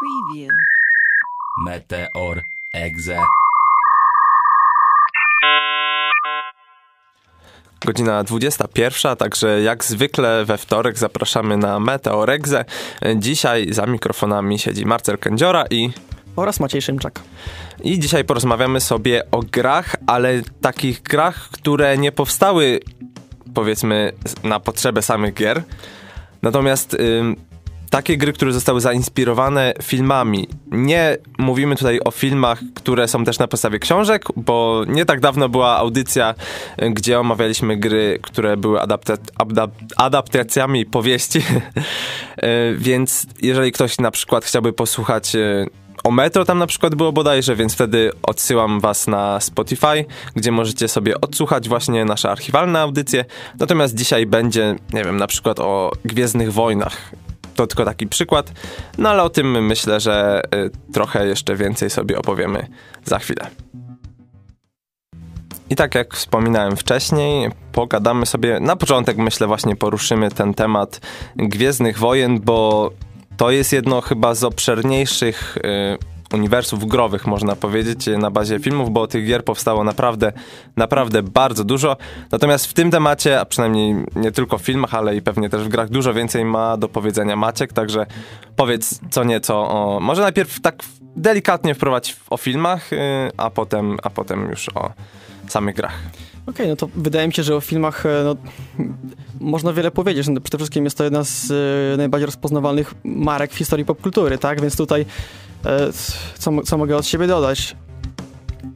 Preview. Meteor Exe. Godzina 21, także jak zwykle we wtorek zapraszamy na Meteoregze. Dzisiaj za mikrofonami siedzi Marcel Kędziora i oraz Maciej Szymczak. I dzisiaj porozmawiamy sobie o grach, ale takich grach, które nie powstały powiedzmy na potrzebę samych gier. Natomiast ym, takie gry, które zostały zainspirowane filmami. Nie mówimy tutaj o filmach, które są też na podstawie książek, bo nie tak dawno była audycja, gdzie omawialiśmy gry, które były adapta adap adaptacjami powieści. Y, więc jeżeli ktoś na przykład chciałby posłuchać y, o Metro tam na przykład było bodajże, więc wtedy odsyłam was na Spotify, gdzie możecie sobie odsłuchać właśnie nasze archiwalne audycje. Natomiast dzisiaj będzie, nie wiem, na przykład o Gwiezdnych Wojnach. To tylko taki przykład, no ale o tym myślę, że y, trochę jeszcze więcej sobie opowiemy za chwilę. I tak jak wspominałem wcześniej, pogadamy sobie, na początek myślę właśnie poruszymy ten temat Gwiezdnych Wojen, bo to jest jedno chyba z obszerniejszych y, uniwersów growych, można powiedzieć, na bazie filmów, bo tych gier powstało naprawdę, naprawdę bardzo dużo. Natomiast w tym temacie, a przynajmniej nie tylko w filmach, ale i pewnie też w grach, dużo więcej ma do powiedzenia Maciek, także powiedz co nieco o... Może najpierw tak delikatnie wprowadź o filmach, y, a, potem, a potem już o samych grach. Okej, okay, no to wydaje mi się, że o filmach e, no, można wiele powiedzieć. No, przede wszystkim jest to jedna z y, najbardziej rozpoznawalnych marek w historii popkultury, tak? Więc tutaj co, co mogę od siebie dodać?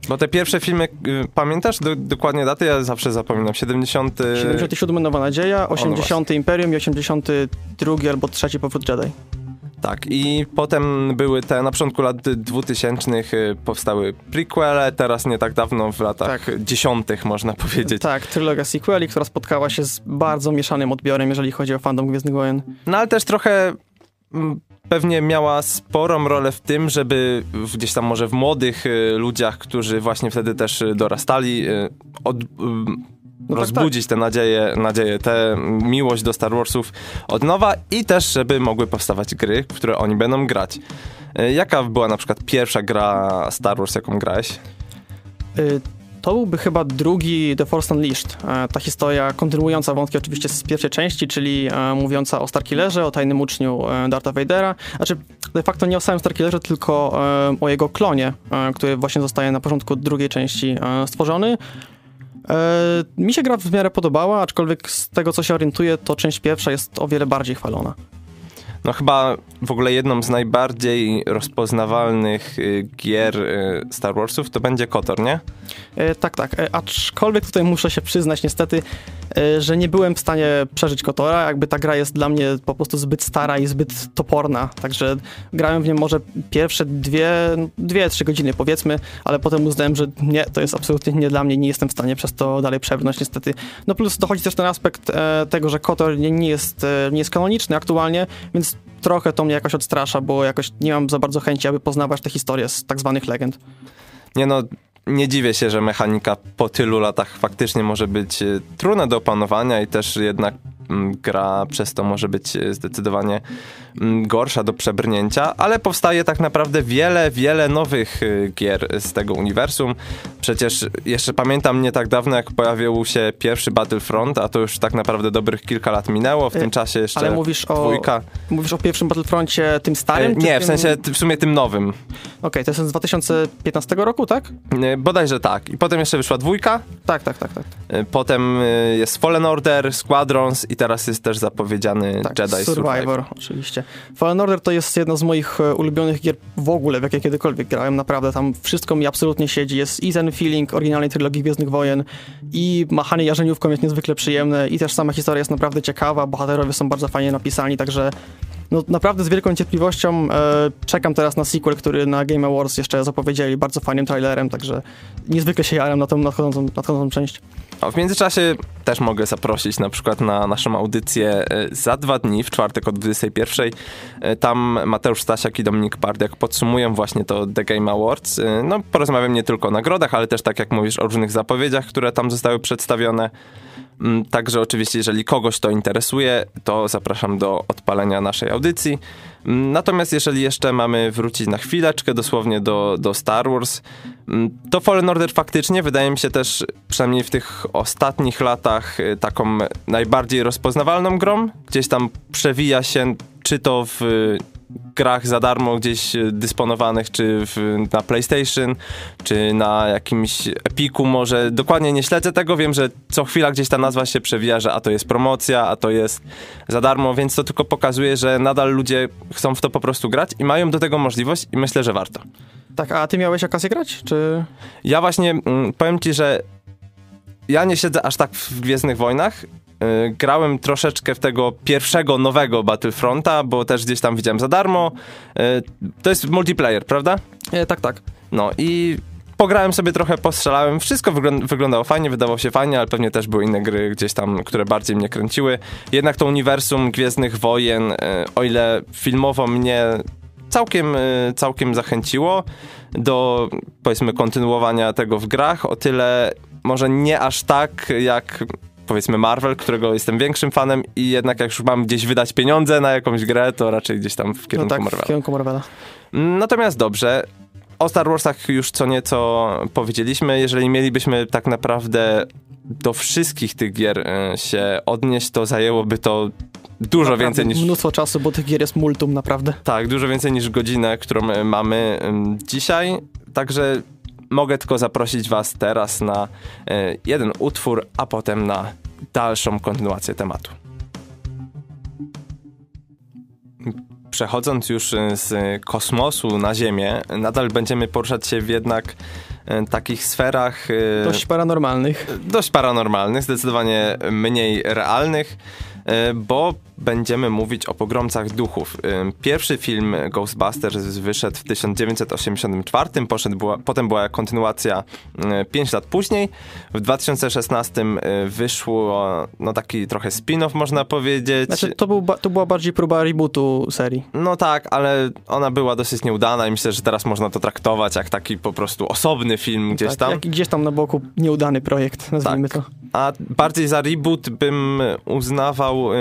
Bo te pierwsze filmy, y, pamiętasz do, dokładnie daty? Ja zawsze zapominam. 70... 77 Nowa Nadzieja, 80 no Imperium i 82 albo trzeci Powrót Jedi. Tak, i potem były te, na początku lat 2000 y, powstały prequele, teraz nie tak dawno, w latach tak. dziesiątych można powiedzieć. Tak, trylogia sequeli, która spotkała się z bardzo mieszanym odbiorem, jeżeli chodzi o fandom Gwiezdnych Wojen. No ale też trochę mm, pewnie miała sporą rolę w tym, żeby gdzieś tam może w młodych y, ludziach, którzy właśnie wtedy też y, dorastali, od, no rozbudzić tak, tak. te nadzieje, nadzieje, tę miłość do Star Warsów od nowa i też, żeby mogły powstawać gry, w które oni będą grać. Jaka była na przykład pierwsza gra Star Wars, jaką grałeś? To byłby chyba drugi The Force Unleashed. E, ta historia kontynuująca wątki oczywiście z pierwszej części, czyli e, mówiąca o Starkillerze, o tajnym uczniu Dartha Vadera. Znaczy, de facto nie o samym Starkillerze, tylko o jego klonie, który właśnie zostaje na początku drugiej części stworzony. E, mi się gra w miarę podobała, aczkolwiek z tego co się orientuję, to część pierwsza jest o wiele bardziej chwalona. No chyba w ogóle jedną z najbardziej rozpoznawalnych y, gier y, Star Warsów to będzie Kotor, nie? E, tak, tak. E, aczkolwiek tutaj muszę się przyznać niestety, e, że nie byłem w stanie przeżyć Kotora. Jakby ta gra jest dla mnie po prostu zbyt stara i zbyt toporna. Także grałem w nią może pierwsze dwie, dwie, trzy godziny powiedzmy, ale potem uznałem, że nie, to jest absolutnie nie dla mnie. Nie jestem w stanie przez to dalej przebrnąć niestety. No plus dochodzi też ten aspekt e, tego, że Kotor nie, nie, jest, e, nie jest kanoniczny aktualnie, więc trochę to mnie jakoś odstrasza, bo jakoś nie mam za bardzo chęci, aby poznawać te historie z tak zwanych legend. Nie no, nie dziwię się, że mechanika po tylu latach faktycznie może być e, trudna do opanowania i też jednak gra przez to może być e, zdecydowanie mm, gorsza do przebrnięcia, ale powstaje tak naprawdę wiele, wiele nowych e, gier z tego uniwersum. Przecież jeszcze pamiętam nie tak dawno, jak pojawił się pierwszy Battlefront, a to już tak naprawdę dobrych kilka lat minęło, w tym czasie jeszcze Ale mówisz dwójka. o, mówisz o pierwszym Battlefroncie tym starym? Nie, w sensie w sumie tym nowym. Okej, okay, to jest z 2015 roku, tak? Bodajże tak. I potem jeszcze wyszła dwójka. Tak, tak, tak. tak. Potem jest Fallen Order, Squadrons i teraz jest też zapowiedziany tak, Jedi Survivor. Survivor. Oczywiście. Fallen Order to jest jedna z moich e, ulubionych gier w ogóle, w jakie kiedykolwiek grałem. Naprawdę tam wszystko mi absolutnie siedzi. Jest i ten feeling oryginalnej trylogii Gwiezdnych Wojen i machanie jarzeniówką jest niezwykle przyjemne i też sama historia jest naprawdę ciekawa. Bohaterowie są bardzo fajnie napisani, także no, naprawdę z wielką niecierpliwością e, czekam teraz na sequel, który na Game Awards jeszcze zapowiedzieli bardzo fajnym trailerem, także niezwykle się jaram na tą nadchodzącą, nadchodzącą część. A w międzyczasie też mogę zaprosić na przykład na naszą audycję e, za dwa dni, w czwartek o 21. E, tam Mateusz Stasiak i Dominik Pardiak podsumują właśnie to The Game Awards. E, no, porozmawiam nie tylko o nagrodach, ale też tak jak mówisz o różnych zapowiedziach, które tam zostały przedstawione. Mm, Także oczywiście, jeżeli kogoś to interesuje, to zapraszam do odpalenia naszej audycji. Mm, Natomiast jeżeli jeszcze mamy wrócić na chwileczkę dosłownie do, do Star Wars, mm, to Fallen Order faktycznie wydaje mi się też, przynajmniej w tych ostatnich latach, y, taką najbardziej rozpoznawalną grą. Gdzieś tam przewija się, czy to w grach za darmo gdzieś y, dysponowanych, czy w, na PlayStation, czy na jakimś Epiku może. Dokładnie nie śledzę tego, wiem, że co chwila gdzieś ta nazwa się przewija, że a to jest promocja, a to jest za darmo, więc to tylko pokazuje, że nadal ludzie chcą w to po prostu grać i mają do tego możliwość i myślę, że warto. Tak, a ty miałeś okazję grać, czy... Ja właśnie mm, powiem ci, że ja nie siedzę aż tak w Gwiezdnych Wojnach. Y, grałem troszeczkę w tego pierwszego nowego Battlefronta, bo też gdzieś tam widziałem za darmo. Y, to jest multiplayer, prawda? E, tak, tak. No i pograłem sobie trochę, postrzelałem. Wszystko wyglą- wyglądało fajnie, wydawało się fajnie, ale pewnie też były inne gry gdzieś tam, które bardziej mnie kręciły. Jednak to uniwersum Gwiezdnych Wojen, y, o ile filmowo mnie całkiem, całkiem zachęciło do powiedzmy kontynuowania tego w grach, o tyle może nie aż tak jak powiedzmy Marvel, którego jestem większym fanem i jednak jak już mam gdzieś wydać pieniądze na jakąś grę, to raczej gdzieś tam w No kierunku tak, Marvela. w kierunku Marvela. Natomiast dobrze. O Star Warsach już co nieco powiedzieliśmy. Jeżeli mielibyśmy tak naprawdę do wszystkich tych gier e, się odnieść, to zajęłoby to dużo Naprawdę więcej niż. Mnóstwo czasu, bo tych gier jest multum, naprawdę. Tak, dużo więcej niż godzinę, którą e, mamy dzisiaj. Także mogę tylko zaprosić Was teraz na e, jeden utwór, a potem na dalszą kontynuację tematu. Przechodząc już e, z kosmosu na Ziemię, nadal będziemy poruszać się w jednak e, takich sferach Dość paranormalnych. dość paranormalnych, zdecydowanie mniej realnych, bo będziemy mówić o pogromcach duchów. E, Pierwszy film Ghostbusters wyszedł w 1984, poszedł, była, potem była kontynuacja 5 lat później. W 2016 e, wyszło no taki trochę spin-off można powiedzieć. Znaczy, to, był, to była bardziej próba rebootu serii. No tak, ale ona była dosyć nieudana i myślę, że teraz można to traktować jak taki po prostu osobny film gdzieś tak, tam. Jak gdzieś tam na boku nieudany projekt, nazwijmy Tak. to. A bardziej za reboot bym uznawał y,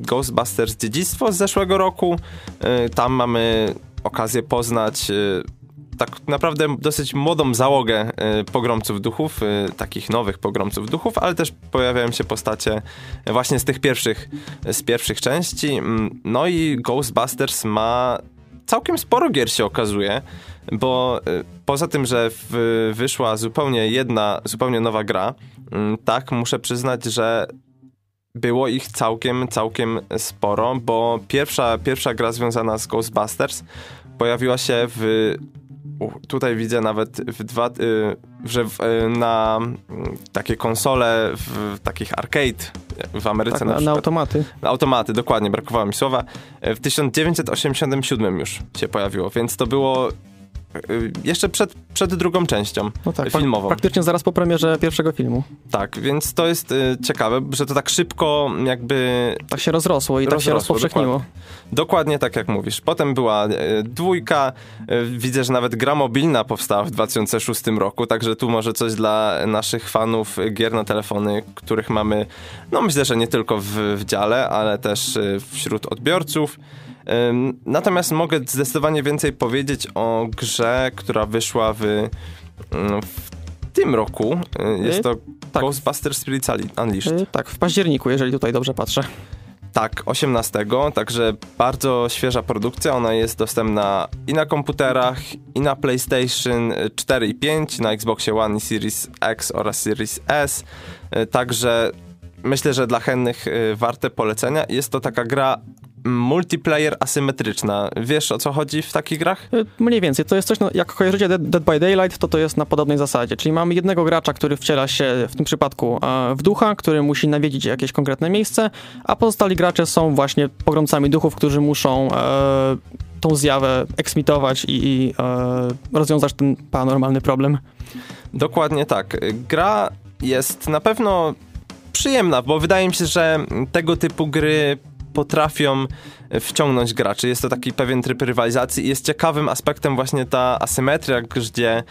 Ghostbusters Dziedzictwo z zeszłego roku. Y, tam mamy okazję poznać y, tak naprawdę dosyć młodą załogę pogromców duchów, takich nowych pogromców duchów, ale też pojawiają się postacie właśnie z tych pierwszych, z pierwszych części. Mm, No i Ghostbusters ma całkiem sporo gier się okazuje, bo y, poza tym, że w, wyszła zupełnie jedna, zupełnie nowa gra, mm, tak muszę przyznać, że było ich całkiem, całkiem sporo, bo pierwsza, pierwsza gra związana z Ghostbusters pojawiła się w. Tutaj widzę nawet w dwa, y, że w, y, na mm, takie konsole w takich arcade w Ameryce Tak, na na, na automaty. Automaty, dokładnie, brakowało mi słowa. E, W 1987 już się pojawiło, więc to było jeszcze przed, przed drugą częścią No tak, filmową. praktycznie zaraz po premierze pierwszego filmu. Tak, więc to jest e, ciekawe, że to tak szybko jakby Tak się rozrosło i tak się Rozrosło, rozpowszechniło. Dokładnie tak jak mówisz. Potem była e, dwójka. E, widzę, że nawet gra mobilna powstała w 2006 roku, także tu może coś dla naszych fanów gier na telefony, których mamy, no myślę, że nie tylko w, w dziale, ale też e, wśród odbiorców. Natomiast mogę zdecydowanie więcej powiedzieć o grze, która wyszła w, mm, w tym roku. E, Jest to tak. Ghostbusters Spirits Unleashed. Y, tak, w październiku, jeżeli tutaj dobrze patrzę. Tak, 18, także bardzo świeża produkcja. Ona jest dostępna i na komputerach, i na PlayStation 4 i 5, na Xboxie One i Series X oraz Series S. Także myślę, że dla chętnych warte polecenia. Jest to taka gra multiplayer asymetryczna. Wiesz o co chodzi w takich grach? Y, Mniej więcej, to jest coś, no, jak kojarzycie Dead, Dead by Daylight, to to jest na podobnej zasadzie, czyli mamy jednego gracza, który wciela się w tym przypadku e, w ducha, który musi nawiedzić jakieś konkretne miejsce, a pozostali gracze są właśnie pogromcami duchów, którzy muszą e, tą zjawę eksmitować i, i e, rozwiązać ten paranormalny problem. Dokładnie tak. Gra jest na pewno przyjemna, bo wydaje mi się, że tego typu gry potrafią wciągnąć graczy. Jest to taki pewien tryb rywalizacji i jest ciekawym aspektem właśnie ta asymetria, gdzie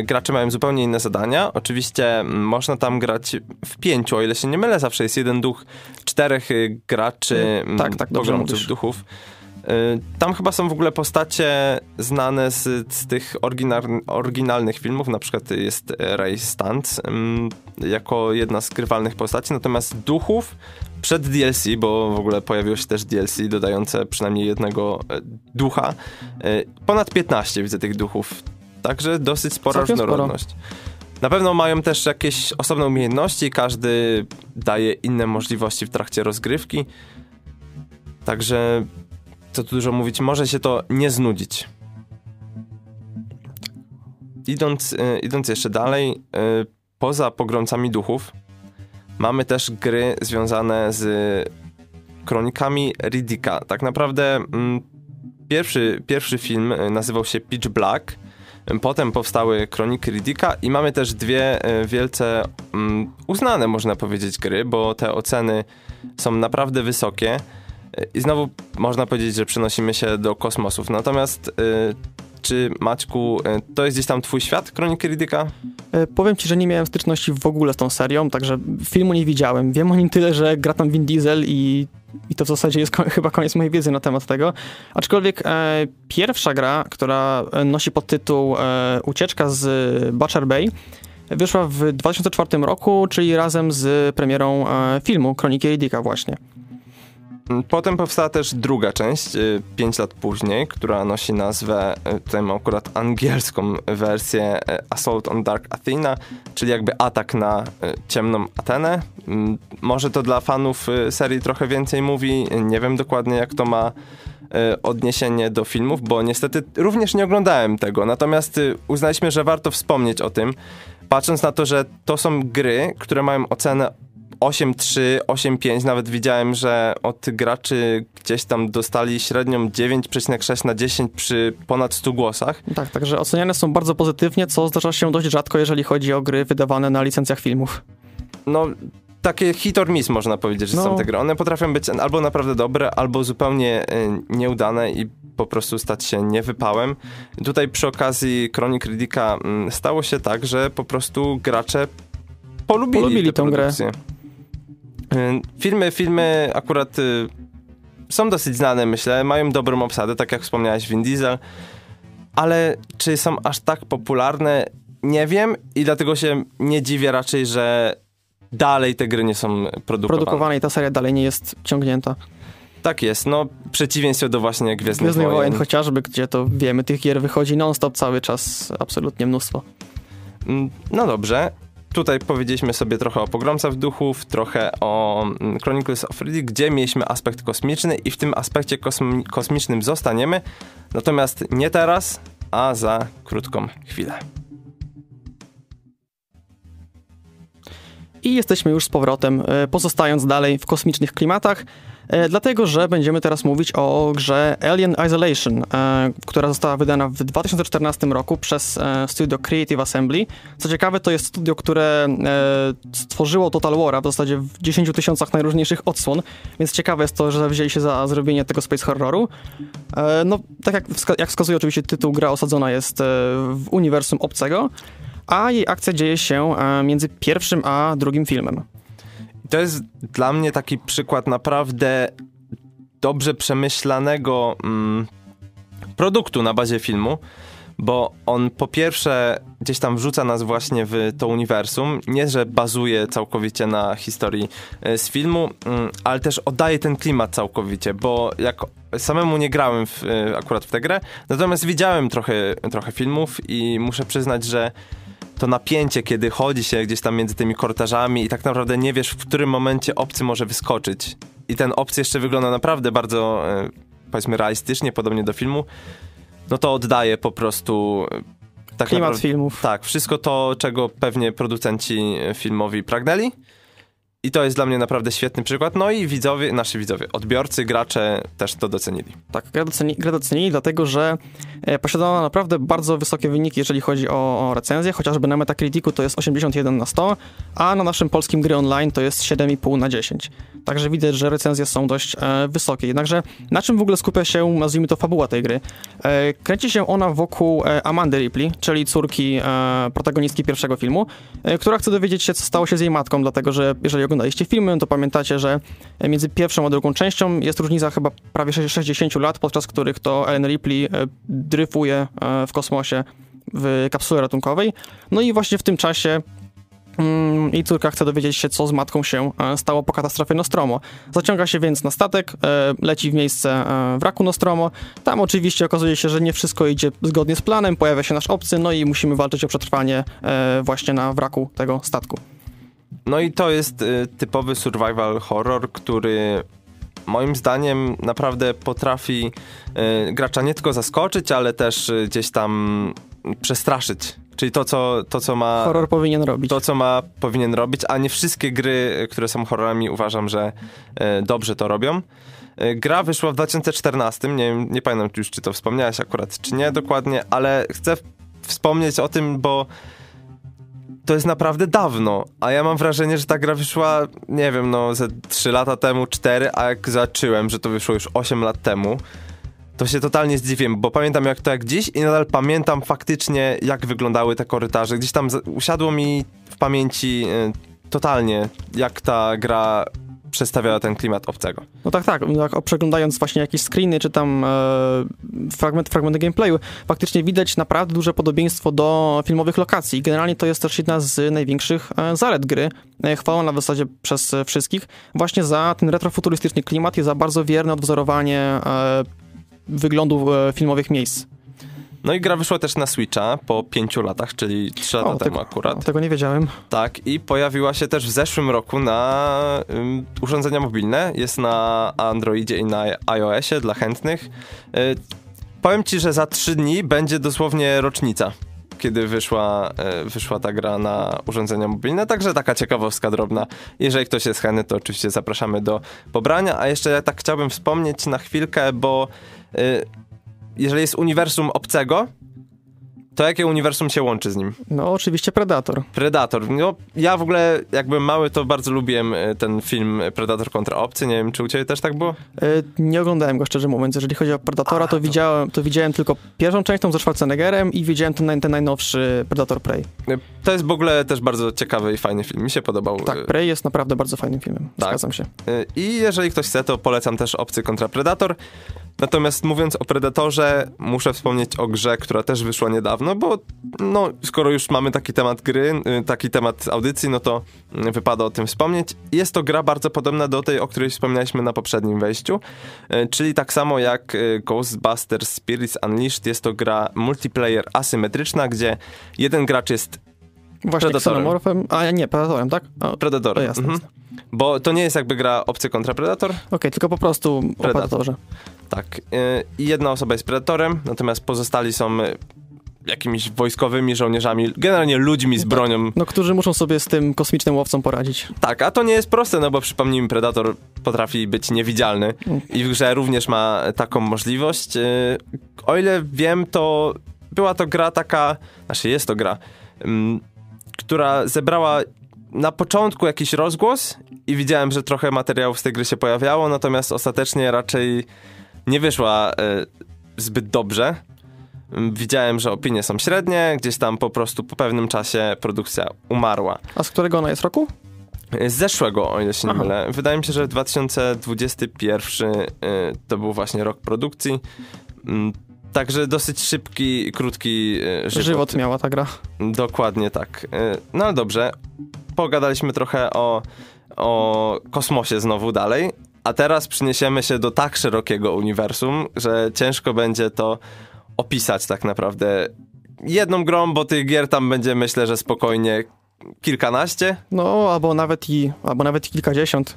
y, gracze mają zupełnie inne zadania. Oczywiście można tam grać w pięciu, o ile się nie mylę, zawsze jest jeden duch, czterech y, graczy, Mm, tak, tak, pogromców duchów. Y, Tam chyba są w ogóle postacie znane z, z tych oryginal, oryginalnych filmów, na przykład jest Ray Stantz ym, jako jedna z grywalnych postaci, natomiast duchów przed DLC, bo w ogóle pojawiło się też DLC dodające przynajmniej jednego e, ducha, e, ponad 15 widzę tych duchów, także dosyć spora Całkiem sporo. różnorodność. Na pewno mają też jakieś osobne umiejętności, każdy daje inne możliwości w trakcie rozgrywki. Także co tu dużo mówić, może się to nie znudzić. Idąc, y, idąc jeszcze dalej, poza pogromcami duchów, mamy też gry związane z kronikami Riddicka. Tak naprawdę mm, pierwszy, pierwszy film y, nazywał się Pitch Black, y, potem powstały Kroniki Riddicka i mamy też dwie y, wielce mm, uznane, można powiedzieć, gry, bo te oceny są naprawdę wysokie. I znowu można powiedzieć, że przenosimy się do kosmosów. Natomiast czy Maćku, y, to jest gdzieś tam twój świat, Kroniki Riddicka? E, Powiem ci, że nie miałem styczności w ogóle z tą serią, także filmu nie widziałem. Wiem o nim tyle, że gra tam Vin Diesel i, i to w zasadzie jest ko- chyba koniec mojej wiedzy na temat tego. Aczkolwiek e, pierwsza gra, która e, nosi podtytuł e, Ucieczka z Butcher Bay, wyszła w 2004 roku, czyli razem z premierą e, filmu Kroniki Riddicka właśnie. Mm, Potem powstała też druga część, 5 lat później, która nosi nazwę, y, tutaj mam akurat angielską wersję y, Assault on Dark Athena, czyli jakby atak na y, ciemną Atenę. Mm, Może to dla fanów y, serii trochę więcej mówi, nie wiem dokładnie jak to ma y, odniesienie do filmów, bo niestety również nie oglądałem tego, natomiast y, uznaliśmy, że warto wspomnieć o tym, patrząc na to, że to są gry, które mają ocenę 8.3, 8.5, nawet widziałem, że od graczy gdzieś tam dostali średnią 9,6 na 10 przy ponad 100 głosach. Tak, także oceniane są bardzo pozytywnie, co zdarza się dość rzadko, jeżeli chodzi o gry wydawane na licencjach filmów. No, takie hit or miss można powiedzieć, że No. są te gry. One potrafią być albo naprawdę dobre, albo zupełnie y, nieudane i po prostu stać się niewypałem. Tutaj przy okazji Kronik Riddicka mm, stało się tak, że po prostu gracze polubili, Polubili tę grę. Y, Filmy, filmy akurat y, są dosyć znane, myślę, mają dobrą obsadę, tak jak wspomniałeś, Vin Diesel, ale czy są aż tak popularne, nie wiem i dlatego się nie dziwię raczej, że dalej te gry nie są produkowane. Produkowana i ta seria dalej nie jest ciągnięta. Tak jest, no przeciwieństwo do właśnie Gwiezdnych, Gwiezdnych Wojen. Wojen chociażby, gdzie to wiemy, tych gier wychodzi non-stop cały czas, absolutnie mnóstwo. Mm, No dobrze. Tutaj powiedzieliśmy sobie trochę o Pogromcach Duchów, trochę o mm, Chronicles of Riddick, gdzie mieliśmy aspekt kosmiczny i w tym aspekcie kosmi- kosmicznym zostaniemy. Natomiast nie teraz, a za krótką chwilę. I jesteśmy już z powrotem, e, pozostając dalej w kosmicznych klimatach, dlatego że będziemy teraz mówić o grze Alien Isolation, e, która została wydana w 2014 roku przez e, studio Creative Assembly. Co ciekawe, to jest studio, które e, stworzyło Total War'a w zasadzie w 10 tysiącach najróżniejszych odsłon, więc ciekawe jest to, że wzięli się za zrobienie tego space horroru. E, no, tak jak, jak wskazuje oczywiście tytuł, gra osadzona jest e, w uniwersum obcego, a jej akcja dzieje się e, między pierwszym a drugim filmem. To jest dla mnie taki przykład naprawdę dobrze przemyślanego mm, produktu na bazie filmu, bo on po pierwsze gdzieś tam wrzuca nas właśnie w to uniwersum, nie że bazuje całkowicie na historii e, z filmu, mm, ale też oddaje ten klimat całkowicie, bo jak samemu nie grałem w, e, akurat w tę grę, natomiast widziałem trochę, trochę filmów i muszę przyznać, że to napięcie, kiedy chodzi się gdzieś tam między tymi korytarzami i tak naprawdę nie wiesz, w którym momencie obcy może wyskoczyć. I ten obcy jeszcze wygląda naprawdę bardzo, e, powiedzmy, realistycznie, podobnie do filmu. No to oddaje po prostu... e, Tak Klimat filmów. Tak, wszystko to, czego pewnie producenci e, filmowi pragnęli. I to jest dla mnie naprawdę świetny przykład. No i widzowie, nasi widzowie, odbiorcy, gracze też to docenili. Tak, grę doceni, grę docenili, dlatego że e, posiada ona naprawdę bardzo wysokie wyniki, jeżeli chodzi o, o recenzję. Chociażby na Metacriticu to jest 81 na 100, a na naszym polskim gry online to jest 7,5 na 10. Także widać, że recenzje są dość e, wysokie. Jednakże na czym w ogóle skupia się, nazwijmy to, fabuła tej gry? E, kręci się ona wokół e, Amandy Ripley, czyli córki e, protagonistki pierwszego filmu, e, która chce dowiedzieć się, co stało się z jej matką, dlatego że jeżeli oglądaliście filmy, to pamiętacie, że między pierwszą a drugą częścią jest różnica chyba prawie 60 lat, podczas których to Ellen Ripley e, dryfuje e, w kosmosie w kapsule ratunkowej. No i właśnie w tym czasie mm, jej córka chce dowiedzieć się, co z matką się e, stało po katastrofie Nostromo. Zaciąga się więc na statek, e, leci w miejsce e, wraku Nostromo. Tam oczywiście okazuje się, że nie wszystko idzie zgodnie z planem, pojawia się nasz obcy, no i musimy walczyć o przetrwanie e, właśnie na wraku tego statku. No i to jest y, typowy survival horror, który moim zdaniem naprawdę potrafi y, gracza nie tylko zaskoczyć, ale też y, gdzieś tam przestraszyć. Czyli to, co, to, co ma. Horror powinien robić. To, co ma, powinien robić, a nie wszystkie gry, które są horrorami, uważam, że dobrze to robią. Gra wyszła w 2014, nie, nie pamiętam już, czy to wspomniałeś akurat, czy nie dokładnie, ale chcę wspomnieć o tym, bo to jest naprawdę dawno, a ja mam wrażenie, że ta gra wyszła, nie wiem, no ze 3 lata temu, 4, a jak zacząłem, że to wyszło już 8 lat temu, to się totalnie zdziwiłem, bo pamiętam jak to jak dziś i nadal pamiętam faktycznie, jak wyglądały te korytarze. Gdzieś tam usiadło mi w pamięci y, totalnie, jak ta gra przedstawiała ten klimat obcego. No tak, tak. Jak przeglądając właśnie jakieś screeny, czy tam e, fragment, fragmenty gameplayu, faktycznie widać naprawdę duże podobieństwo do filmowych lokacji. Generalnie to jest też jedna z największych e, zalet gry, e, chwalona w zasadzie przez wszystkich, właśnie za ten retrofuturystyczny klimat i za bardzo wierne odwzorowanie e, wyglądu e, filmowych miejsc. No i gra wyszła też na Switcha po 5 latach, czyli 3 lata temu tego, akurat. o, tego nie wiedziałem. Tak, i pojawiła się też w zeszłym roku na ym, urządzenia mobilne. Jest na Androidzie i na iOSie dla chętnych. Y, powiem ci, że za 3 dni będzie dosłownie rocznica, kiedy wyszła, y, wyszła ta gra na urządzenia mobilne. Także taka ciekawostka drobna. Jeżeli ktoś jest chętny, to oczywiście zapraszamy do pobrania. A jeszcze ja tak chciałbym wspomnieć na chwilkę, bo y, jeżeli jest uniwersum obcego, to jakie uniwersum się łączy z nim? No oczywiście Predator. Predator. No, ja w ogóle, jak byłem mały, to bardzo lubiłem e, ten film Predator kontra obcy. Nie wiem, czy u ciebie też tak było? E, Nie oglądałem go szczerze mówiąc. Jeżeli chodzi o Predatora, A, to, to- Widziałem, to widziałem tylko pierwszą część, tą ze Schwarzeneggerem i widziałem ten, ten najnowszy Predator Prey. E, To jest w ogóle też bardzo ciekawy i fajny film. Mi się podobał. Tak, Prey jest naprawdę bardzo fajnym filmem. Tak. Zgadzam się. e, I jeżeli ktoś chce, to polecam też Obcy kontra Predator. Natomiast mówiąc o Predatorze, muszę wspomnieć o grze, która też wyszła niedawno, bo no, skoro już mamy taki temat gry, y, taki temat audycji, no to y, wypada o tym wspomnieć. Jest to gra bardzo podobna do tej, o której wspominaliśmy na poprzednim wejściu, y, czyli tak samo jak y, Ghostbusters Spirits Unleashed, jest to gra multiplayer asymetryczna, gdzie jeden gracz jest Właśnie Predatorem. A nie, Predatorem, tak? O, Okej, Predatorem. To jasne, Mhm. Bo to nie jest jakby gra obcy kontra Predator, tylko po prostu o Predator. Predatorze. Tak. y, I jedna osoba jest predatorem, natomiast pozostali są y, jakimiś wojskowymi żołnierzami, generalnie ludźmi z tak. bronią. No, którzy muszą sobie z tym kosmicznym łowcą poradzić. Tak, a to nie jest proste, no bo przypomnijmy, predator potrafi być niewidzialny i w grze również ma taką możliwość. Y, O ile wiem, to była to gra taka, znaczy jest to gra, ym, która zebrała na początku jakiś rozgłos i widziałem, że trochę materiałów z tej gry się pojawiało, natomiast ostatecznie raczej nie wyszła y, zbyt dobrze. Ym, Widziałem, że opinie są średnie, gdzieś tam po prostu po pewnym czasie produkcja umarła. A z którego ona jest roku? Z zeszłego, o ile się nie Aha. mylę. Wydaje mi się, że 2021 y, to był właśnie rok produkcji. Mm, Także dosyć szybki, krótki żywot. Żywot miała ta gra. Dokładnie tak. No ale dobrze. Pogadaliśmy trochę o, o kosmosie znowu dalej. A teraz przyniesiemy się do tak szerokiego uniwersum, że ciężko będzie to opisać tak naprawdę jedną grą, bo tych gier tam będzie myślę, że spokojnie kilkanaście. No, albo nawet i, albo nawet i kilkadziesiąt.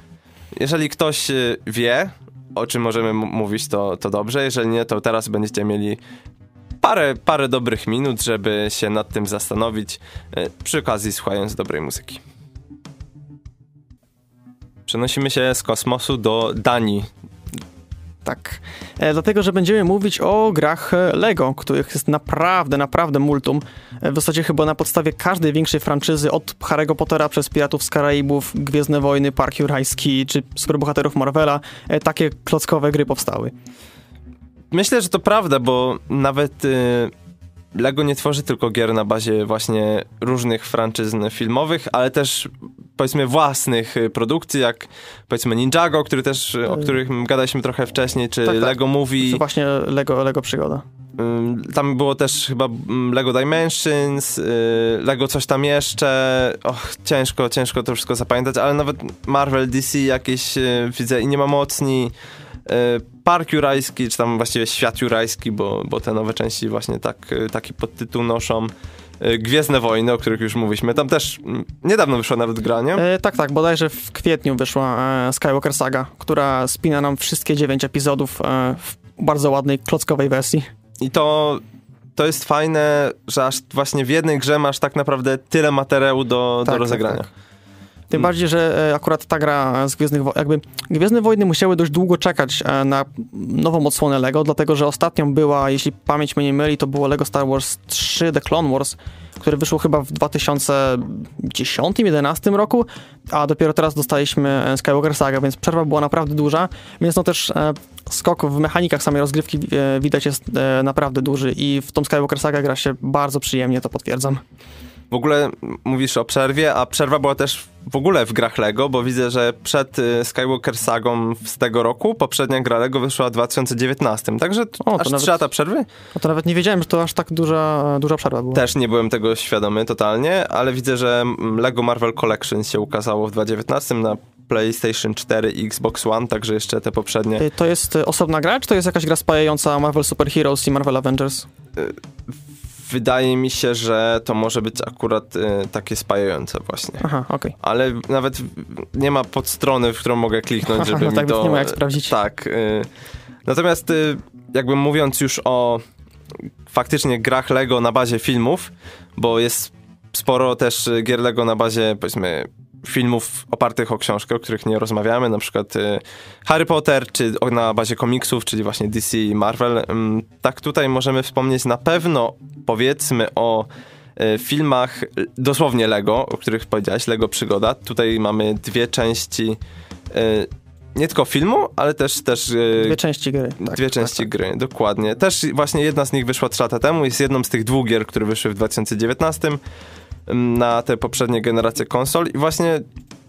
Jeżeli ktoś y, wie, o czym możemy mówić, to, to dobrze. Jeżeli nie, to teraz będziecie mieli parę, parę dobrych minut, żeby się nad tym zastanowić, y, przy okazji słuchając dobrej muzyki. Przenosimy się z kosmosu do Danii. Tak. E, dlatego, że będziemy mówić o grach e, Lego, których jest naprawdę, naprawdę multum. E, w zasadzie chyba na podstawie każdej większej franczyzy, od Harry'ego Pottera przez Piratów z Karaibów, Gwiezdne Wojny, Park Jurajski czy Superbohaterów Marvela, e, takie klockowe gry powstały. Myślę, że to prawda, bo nawet y, Lego nie tworzy tylko gier na bazie właśnie różnych franczyzn filmowych, ale też powiedzmy własnych y, produkcji, jak powiedzmy Ninjago, który też, y, o których gadaliśmy trochę wcześniej, czy Tak, tak. Lego Movie. Czy właśnie Lego, Lego Przygoda. Tam było też chyba mm, Lego Dimensions, y, Lego coś tam jeszcze. Och, ciężko, ciężko to wszystko zapamiętać, ale nawet Marvel, DC jakieś y, widzę i nie ma mocni. Y, Park Jurajski, czy tam właściwie Świat Jurajski, bo, bo te nowe części właśnie tak, y, taki podtytuł noszą. Y, Gwiezdne Wojny, o których już mówiliśmy. Tam też mm, niedawno wyszła nawet gra, nie? E, tak, tak, bodajże w kwietniu wyszła e, Skywalker Saga, która spina nam wszystkie dziewięć epizodów e, w bardzo ładnej, klockowej wersji. I to, to jest fajne, że aż właśnie w jednej grze masz tak naprawdę tyle materiału do, Tak, do tak, rozegrania. tak. Tym Mm. bardziej, że e, akurat ta gra z Gwiezdnych jakby Gwiezdne Wojny musiały dość długo czekać e, na nową odsłonę LEGO, dlatego że ostatnią była, jeśli pamięć mnie nie myli, to było LEGO Star Wars 3 The Clone Wars, które wyszło chyba w 2010-2011 roku, a dopiero teraz dostaliśmy e, Skywalker Saga, więc przerwa była naprawdę duża, więc no też skok w mechanikach samej rozgrywki widać jest naprawdę duży i w tą Skywalker Saga gra się bardzo przyjemnie, to potwierdzam. W ogóle mówisz o przerwie, a przerwa była też w ogóle w grach Lego, bo widzę, że przed y, Skywalker Sagą z tego roku poprzednia gra Lego wyszła w 2019. Także O, to aż nawet- 3 lata przerwy? No to nawet nie wiedziałem, że to aż tak duża, duża przerwa była. Też nie byłem tego świadomy totalnie, ale widzę, że Lego Marvel Collection się ukazało w 2019 na PlayStation 4 i Xbox One, także jeszcze te poprzednie. Y, To jest y, osobna gra, czy to jest jakaś gra spajająca Marvel Super Heroes i Marvel Avengers? Wydaje mi się, że to może być akurat y, takie spajające właśnie. Aha, okej. Ale nawet nie ma podstrony, w którą mogę kliknąć, żeby No mi tak, to... więc nie ma jak sprawdzić. Tak. Y, natomiast y, jakby mówiąc już o faktycznie grach Lego na bazie filmów, bo jest sporo też y, gier Lego na bazie, powiedzmy, filmów opartych o książkę, o których nie rozmawiamy, na przykład y, Harry Potter, czy na bazie komiksów, czyli właśnie DC i Marvel. Tak tutaj możemy wspomnieć na pewno, powiedzmy o y, filmach dosłownie Lego, o których powiedziałeś, Lego Przygoda. Tutaj mamy dwie części y, nie tylko filmu, ale też, też Dwie części gry. Tak, dwie tak, części tak. gry, dokładnie. Też właśnie jedna z nich wyszła trzy lata temu, jest jedną z tych dwóch gier, które wyszły w 2019 ym, na te poprzednie generacje konsol i właśnie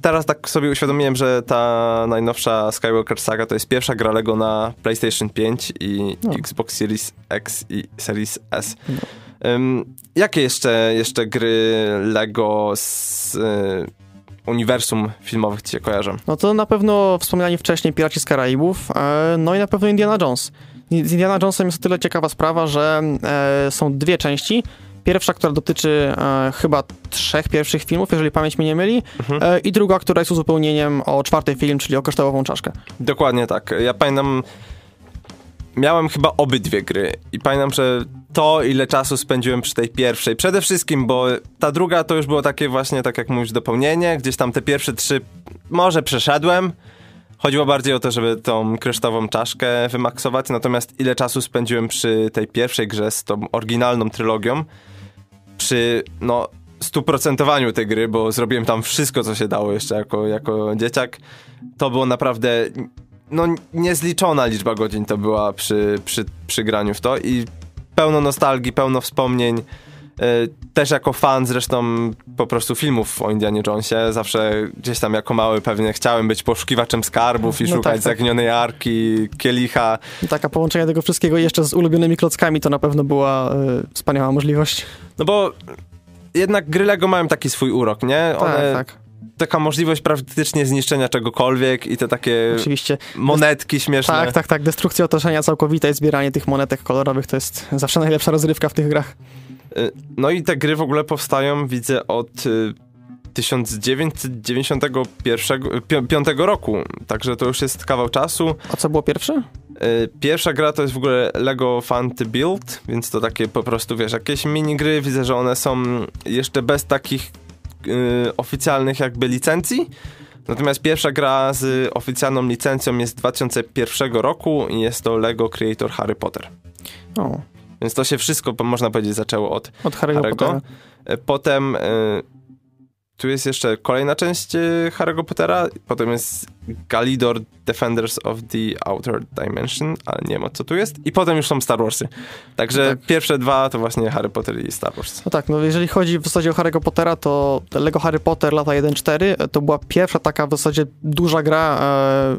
teraz tak sobie uświadomiłem, że ta najnowsza Skywalker Saga to jest pierwsza gra Lego na PlayStation 5 i No. Xbox Series X i Series S. No. Ym, jakie jeszcze, jeszcze gry Lego z y, uniwersum filmowych ci się kojarzą? No to na pewno wspomniani wcześniej Piraci z Karaibów, e, no i na pewno Indiana Jones. Z Indiana Jonesem jest o tyle ciekawa sprawa, że e, są dwie części. Pierwsza, która dotyczy e, chyba trzech pierwszych filmów, jeżeli pamięć mnie nie myli, Mhm. e, i druga, która jest uzupełnieniem o czwarty film, czyli o kryształową czaszkę. Dokładnie tak. Ja pamiętam, miałem chyba obydwie gry i pamiętam, że to, ile czasu spędziłem przy tej pierwszej. Przede wszystkim, bo ta druga to już było takie właśnie, tak jak mówisz, dopełnienie. Gdzieś tam te pierwsze trzy może przeszedłem. Chodziło bardziej o to, żeby tą kryształową czaszkę wymaksować, natomiast ile czasu spędziłem przy tej pierwszej grze z tą oryginalną trylogią, przy no stuprocentowaniu tej gry, bo zrobiłem tam wszystko, co się dało jeszcze jako, jako dzieciak, to było naprawdę no niezliczona liczba godzin to była przy, przy, przy graniu w to i pełno nostalgii, pełno wspomnień. E, Też jako fan zresztą po prostu filmów o Indianie Jonesie, zawsze gdzieś tam jako mały pewnie chciałem być poszukiwaczem skarbów i No szukać tak, tak. zaginionej arki, kielicha. I taka połączenie tego wszystkiego jeszcze z ulubionymi klockami to na pewno była e, wspaniała możliwość. No bo jednak gry Lego mają taki swój urok, nie? Tak, One, tak, Taka możliwość praktycznie zniszczenia czegokolwiek i te takie oczywiście. monetki śmieszne. Tak, tak, tak. Destrukcja otoczenia całkowita i zbieranie tych monetek kolorowych to jest zawsze najlepsza rozrywka w tych grach. Y, No i te gry w ogóle powstają, widzę, od y, 1991 roku, także to już jest kawał czasu. A co było pierwsze? Y, Pierwsza gra to jest w ogóle Lego Fun to Build, więc to takie po prostu, wiesz, jakieś minigry, widzę, że one są jeszcze bez takich y, oficjalnych jakby licencji, Natomiast pierwsza gra z oficjalną licencją jest z 2001 roku i jest to Lego Creator Harry Potter. O, Więc to się wszystko, można powiedzieć, zaczęło od od Harry'ego Harry'ego. Pottera. E, Potem e, tu jest jeszcze kolejna część e, Harry'ego Pottera, potem jest Galidor Defenders of the Outer Dimension, ale nie wiem o co tu jest. I potem już są Star Warsy. Także Tak. pierwsze dwa to właśnie Harry Potter i Star Wars. No tak, no jeżeli chodzi w zasadzie o Harry'ego Pottera, to Lego Harry Potter lata 1-4 to była pierwsza taka w zasadzie duża gra,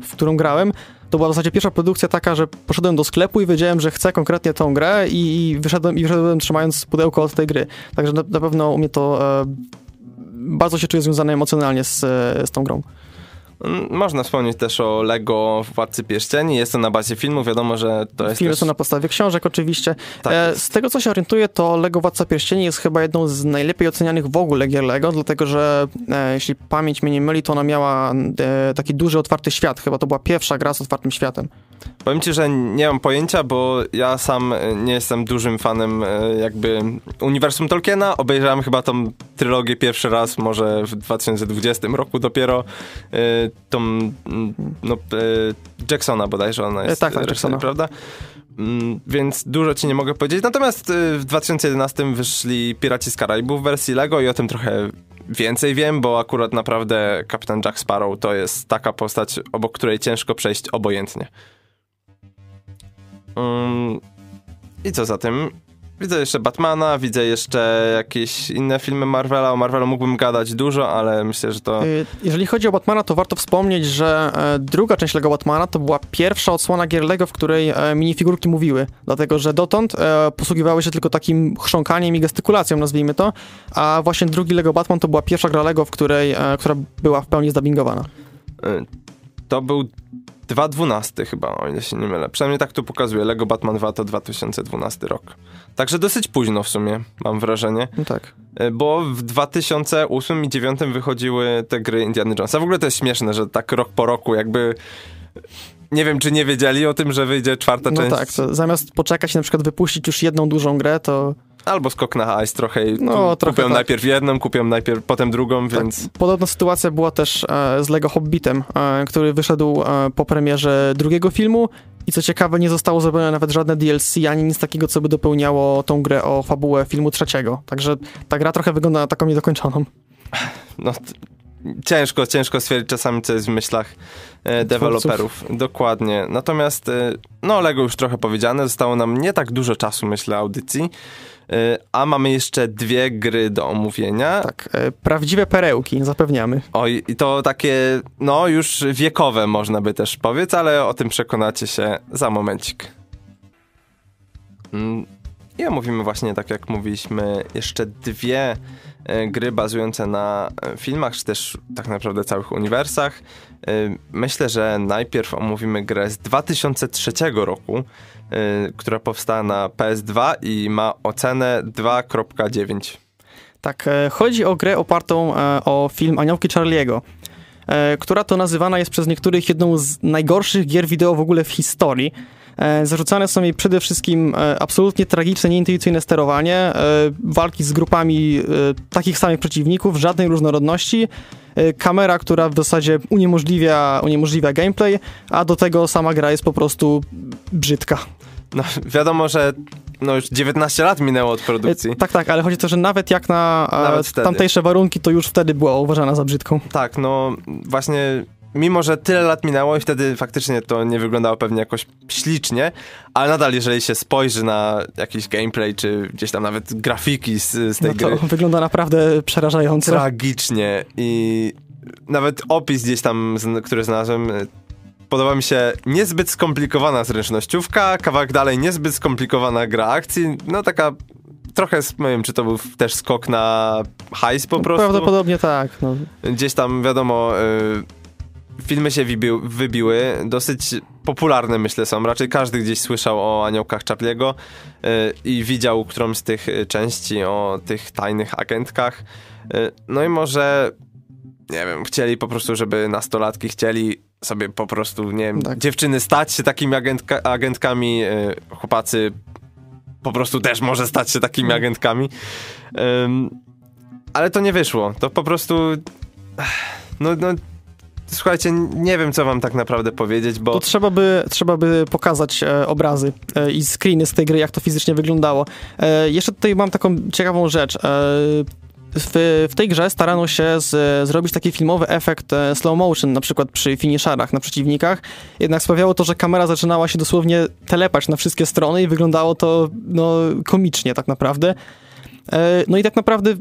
w którą grałem. To była w zasadzie pierwsza produkcja taka, że poszedłem do sklepu i wiedziałem, że chcę konkretnie tą grę i, i wyszedłem, i wyszedłem trzymając pudełko od tej gry. Także na, na pewno u mnie to e, bardzo się czuję związane emocjonalnie z, e, z tą grą. Można wspomnieć też o Lego Władcy Pierścieni. Jest to na bazie filmu, wiadomo, że to jest Filmy też... są na podstawie książek oczywiście. Tak e, z tego co się orientuję, to Lego Władca Pierścieni jest chyba jedną z najlepiej ocenianych w ogóle gier Lego, dlatego że e, jeśli pamięć mnie nie myli, to ona miała e, taki duży otwarty świat. Chyba to była pierwsza gra z otwartym światem. Powiem ci, że nie mam pojęcia, bo ja sam nie jestem dużym fanem jakby uniwersum Tolkiena. Obejrzałem chyba tą trylogię pierwszy raz, może w 2020 roku dopiero. E, Tą, mm, no, e, Jacksona bodajże ona jest. tak, tak, e, Jacksona. Prawda? Mm, Więc dużo ci nie mogę powiedzieć. Natomiast e, w 2011 wyszli Piraci z Karaibów w wersji Lego i o tym trochę więcej wiem, bo akurat naprawdę kapitan Jack Sparrow to jest taka postać, obok której ciężko przejść obojętnie. Mm, I co za tym? Widzę jeszcze Batmana, widzę jeszcze jakieś inne filmy Marvela. O Marvelu mógłbym gadać dużo, ale myślę, że to... E, jeżeli chodzi o Batmana, to warto wspomnieć, że e, druga część Lego Batmana to była pierwsza odsłona gier Lego, w której e, minifigurki mówiły. Dlatego, że dotąd e, posługiwały się tylko takim chrząkaniem i gestykulacją, nazwijmy to. A właśnie drugi Lego Batman to była pierwsza gra Lego, w której, która była w pełni zdubbingowana. y, To był 2012 chyba, o ile się nie mylę. Przynajmniej tak tu pokazuje. Lego Batman 2 to 2012 rok. Także dosyć późno w sumie, mam wrażenie. No tak. Y, Bo w 2008 i 2009 wychodziły te gry Indiana Jonesa. W ogóle to jest śmieszne, że tak rok po roku jakby... Nie wiem, czy nie wiedzieli o tym, że wyjdzie czwarta No część. tak, to zamiast poczekać na przykład wypuścić już jedną dużą grę, to Albo skok na hajs trochę No, trochę kupią tak. najpierw jedną, kupią najpierw, potem drugą, więc... Tak, podobna sytuacja była też e, z Lego Hobbitem, e, który wyszedł e, po premierze drugiego filmu i co ciekawe nie zostało zrobione nawet żadne DLC, ani nic takiego, co by dopełniało tą grę o fabułę filmu trzeciego. Także ta gra trochę wygląda na taką niedokończoną. No, ciężko, ciężko stwierdzić czasami, co jest w myślach e, deweloperów. Dokładnie. Natomiast, e, no Lego już trochę powiedziane, zostało nam nie tak dużo czasu, myślę, audycji, a mamy jeszcze dwie gry do omówienia. Tak, e, prawdziwe perełki, zapewniamy. Oj, i to takie, no już wiekowe można by też powiedzieć, ale o tym przekonacie się za momencik. Mm, I omówimy właśnie, tak jak mówiliśmy, jeszcze dwie e, gry bazujące na e, filmach, czy też tak naprawdę całych uniwersach. E, Myślę, że najpierw omówimy grę z 2003 roku, e, która powstała na PS2 i ma ocenę 2.9. Tak, e, chodzi o grę opartą e, o film Aniołki Charlie'ego, e, która to nazywana jest przez niektórych jedną z najgorszych gier wideo w ogóle w historii. E, Zarzucane są jej przede wszystkim e, absolutnie tragiczne, nieintuicyjne sterowanie, e, walki z grupami takich samych przeciwników, żadnej różnorodności, kamera, która w zasadzie uniemożliwia, uniemożliwia gameplay, a do tego sama gra jest po prostu brzydka. No, wiadomo, że no już 19 lat minęło od produkcji. Tak, tak, ale chodzi o to, że nawet jak na Nawet tamtejsze warunki, to już wtedy była uważana za brzydką. Tak, no właśnie, mimo że tyle lat minęło i wtedy faktycznie to nie wyglądało pewnie jakoś ślicznie, ale nadal jeżeli się spojrzy na jakiś gameplay, czy gdzieś tam nawet grafiki z, z tej No to gry, wygląda naprawdę przerażająco. tragicznie i nawet opis gdzieś tam, który znalazłem, y, podoba mi się niezbyt skomplikowana zręcznościówka, kawałek dalej niezbyt skomplikowana gra akcji, no taka trochę, nie wiem, czy to był też skok na hajs po prostu. Prawdopodobnie tak. No. Gdzieś tam, wiadomo, y, filmy się wybił, wybiły, dosyć popularne myślę są, raczej każdy gdzieś słyszał o Aniołkach Chapliego y, i widział którąś z tych y, części o tych tajnych agentkach. Y, no i może, nie wiem, chcieli po prostu, żeby nastolatki chcieli sobie po prostu, nie wiem, Tak. dziewczyny stać się takimi agentka, agentkami, y, chłopacy po prostu też może stać się takimi agentkami. Ym, ale to nie wyszło. To po prostu. No, no, słuchajcie, nie wiem, co wam tak naprawdę powiedzieć, bo... To trzeba by, trzeba by pokazać e, obrazy e, i screeny z tej gry, jak to fizycznie wyglądało. E, jeszcze tutaj mam taką ciekawą rzecz. E, w, w tej grze starano się z, zrobić taki filmowy efekt e, slow motion, na przykład przy finisherach na przeciwnikach, jednak sprawiało to, że kamera zaczynała się dosłownie telepać na wszystkie strony i wyglądało to no, komicznie tak naprawdę. E, no i tak naprawdę e,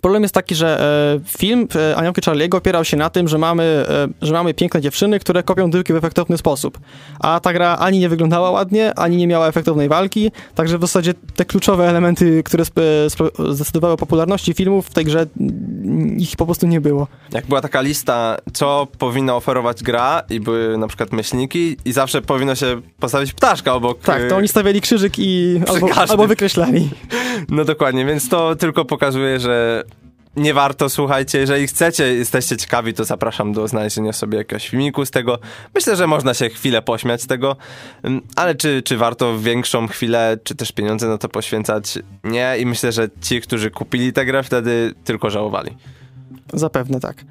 Problem jest taki, że e, film e, Aniołki Charlie'ego opierał się na tym, że mamy, e, że mamy piękne dziewczyny, które kopią tyłki w efektowny sposób. A ta gra ani nie wyglądała ładnie, ani nie miała efektownej walki, także w zasadzie te kluczowe elementy, które zdecydowały o popularności filmów w tej grze, mm, ich po prostu nie było. Jak była taka lista, co powinna oferować gra i były na przykład myślniki i zawsze powinno się postawić ptaszka obok... Tak, to oni stawiali krzyżyk i albo, albo wykreślali. No dokładnie, więc to tylko pokazuje, że nie warto, słuchajcie, jeżeli chcecie, jesteście ciekawi, to zapraszam do znalezienia sobie jakiegoś filmiku z tego. Myślę, że można się chwilę pośmiać z tego, mm, ale czy, czy warto większą chwilę, czy też pieniądze na to poświęcać? Nie i myślę, że ci, którzy kupili tę grę wtedy tylko żałowali. Zapewne tak.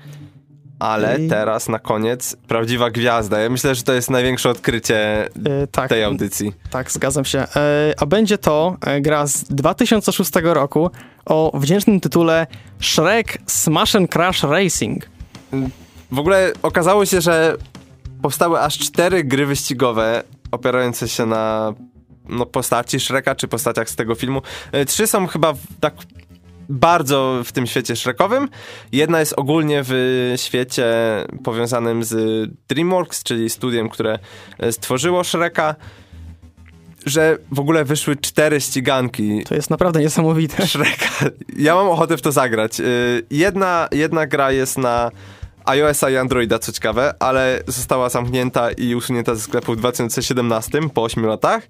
Ale I... teraz na koniec prawdziwa gwiazda. Ja myślę, że to jest największe odkrycie yy, tak, tej audycji. Tak, zgadzam się. Yy, a będzie to e, gra z 2006 roku o wdzięcznym tytule Shrek Smash and Crash Racing. W ogóle okazało się, że powstały aż cztery gry wyścigowe opierające się na no, postaci Shreka czy postaciach z tego filmu. Trzy są chyba tak bardzo w tym świecie Shrekowym. Jedna jest ogólnie w świecie powiązanym z DreamWorks, czyli studiem, które e, stworzyło Shreka że w ogóle wyszły cztery ściganki. To jest naprawdę niesamowite. Shreka. Ja mam ochotę w to zagrać. E, jedna, jedna gra jest na iOS-a i Androida, co ciekawe, ale została zamknięta i usunięta ze sklepu w 2017, po 8 latach.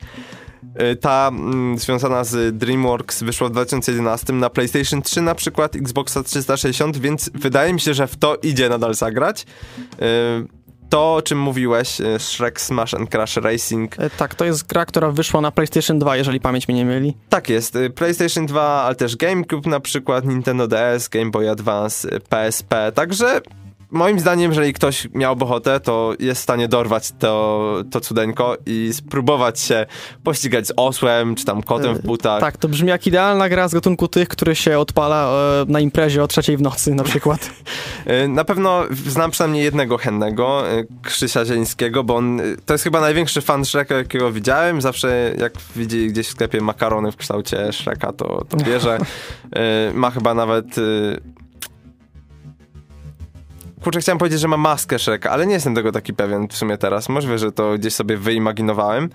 Y, ta mm, związana z DreamWorks wyszła w 2011 na PlayStation 3 na przykład, Xboxa 360, więc wydaje mi się, że w to idzie nadal zagrać. Y, to, o czym mówiłeś, y, Shrek Smash and Crash Racing. Tak, to jest gra, która wyszła na PlayStation 2, jeżeli pamięć mnie nie myli. Tak jest. PlayStation 2, ale też GameCube na przykład, Nintendo DS, Game Boy Advance, PSP, także moim zdaniem, jeżeli ktoś miałby ochotę, to jest w stanie dorwać to, to cudeńko i spróbować się pościgać z osłem, czy tam kotem w butach. Tak, to brzmi jak idealna gra z gatunku tych, który się odpala e, na imprezie o trzeciej w nocy na przykład. E, na pewno znam przynajmniej jednego chętnego, e, Krzysia Zielińskiego, bo on to jest chyba największy fan Shreka, jakiego widziałem. Zawsze jak widzi gdzieś w sklepie makarony w kształcie Shreka, to, to bierze. Ma chyba nawet kurczę, chciałem powiedzieć, że ma maskę Shreka, ale nie jestem tego taki pewien w sumie teraz. Możliwe, że to gdzieś sobie wyimaginowałem.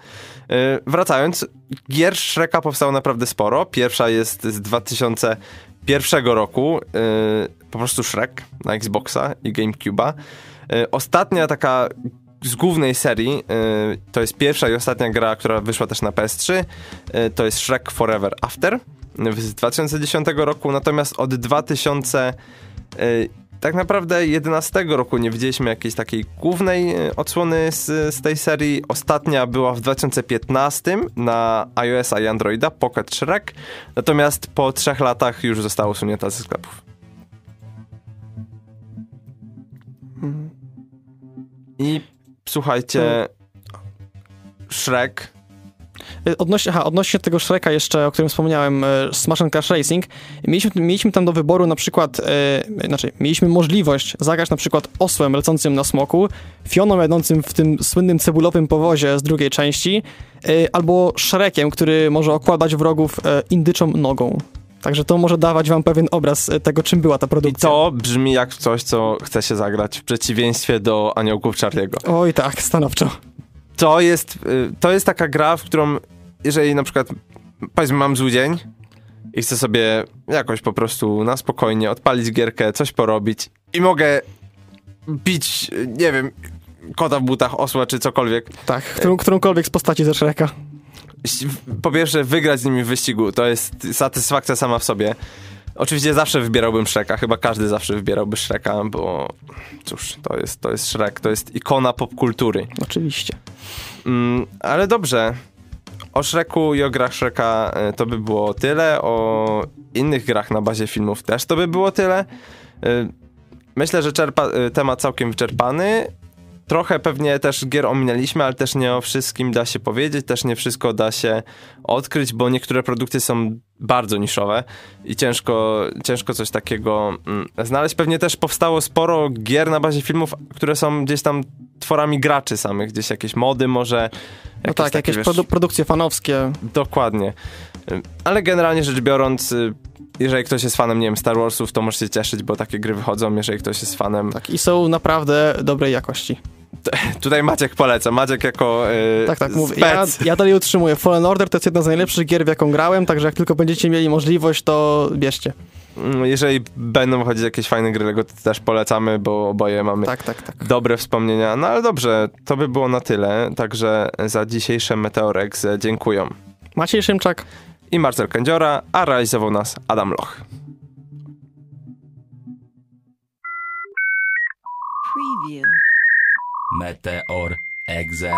Yy, wracając, gier Shreka powstało naprawdę sporo. Pierwsza jest z 2001 roku, yy, po prostu Shrek na Xboxa i GameCube'a. Yy, ostatnia taka z głównej serii, yy, to jest pierwsza i ostatnia gra, która wyszła też na PS3, yy, to jest Shrek Forever After z 2010 roku, natomiast od 2000 tak naprawdę 11 roku nie widzieliśmy jakiejś takiej głównej e, odsłony z, z tej serii. Ostatnia była w 2015 na iOS i Androida, Pocket Shrek, natomiast po trzech latach już została usunięta ze sklepów. I słuchajcie, Shrek odnośnie, aha, odnośnie tego Shreka jeszcze, o którym wspomniałem, y, Smash and Crash Racing, mieliśmy, mieliśmy tam do wyboru na przykład, e, znaczy, mieliśmy możliwość zagrać na przykład osłem lecącym na smoku, Fioną jadącym w tym słynnym cebulowym powozie z drugiej części, albo Shrekiem, który może okładać wrogów indyczą nogą. Także to może dawać wam pewien obraz tego, czym była ta produkcja. I to brzmi jak coś, co chce się zagrać w przeciwieństwie do Aniołków Charlie'ego. Oj tak, stanowczo to jest, y, to jest taka gra, w którą jeżeli na przykład powiedzmy mam zły dzień i chcę sobie jakoś po prostu na spokojnie odpalić gierkę, coś porobić i mogę bić, nie wiem, kota w butach, osła czy cokolwiek. Tak, którą, którąkolwiek z postaci ze Shreka. Po pierwsze, wygrać z nimi w wyścigu, to jest satysfakcja sama w sobie. Oczywiście zawsze wybierałbym Shreka, chyba każdy zawsze wybierałby Shreka, bo cóż, to jest, to jest Shrek, to jest ikona popkultury. Oczywiście. Mm, ale dobrze, o Shreku i o grach Shreka e, to by było tyle, o innych grach na bazie filmów też to by było tyle. E, myślę, że czerpa, y, temat całkiem wyczerpany. Trochę pewnie też gier ominęliśmy, ale też nie o wszystkim da się powiedzieć, też nie wszystko da się odkryć, bo niektóre produkty są bardzo niszowe i ciężko, ciężko coś takiego mm, znaleźć. Pewnie też powstało sporo gier na bazie filmów, które są gdzieś tam tworami graczy samych, gdzieś jakieś mody może. No tak, takie, jakieś wiesz, produ- produkcje fanowskie. Dokładnie. Ale generalnie rzecz biorąc, y, jeżeli ktoś jest fanem, nie wiem, Star Warsów, to może się cieszyć, bo takie gry wychodzą. Jeżeli ktoś jest fanem. Tak, i są naprawdę dobrej jakości. Tutaj Maciek poleca. Maciek jako y, Tak, tak, mówię. Ja, ja dalej utrzymuję. Fallen Order to jest jedna z najlepszych gier, w jaką grałem, także jak tylko będziecie mieli możliwość, to bierzcie. Mm, Jeżeli będą wychodzić jakieś fajne gry Lego, to też polecamy, bo oboje mamy Tak, tak, tak. dobre wspomnienia. No ale dobrze, to by było na tyle. Także za dzisiejsze Meteorex dziękuję. Maciej Szymczak, I Marcel Kędziora, a realizował nas Adam Loch. Preview. Meteor Exe.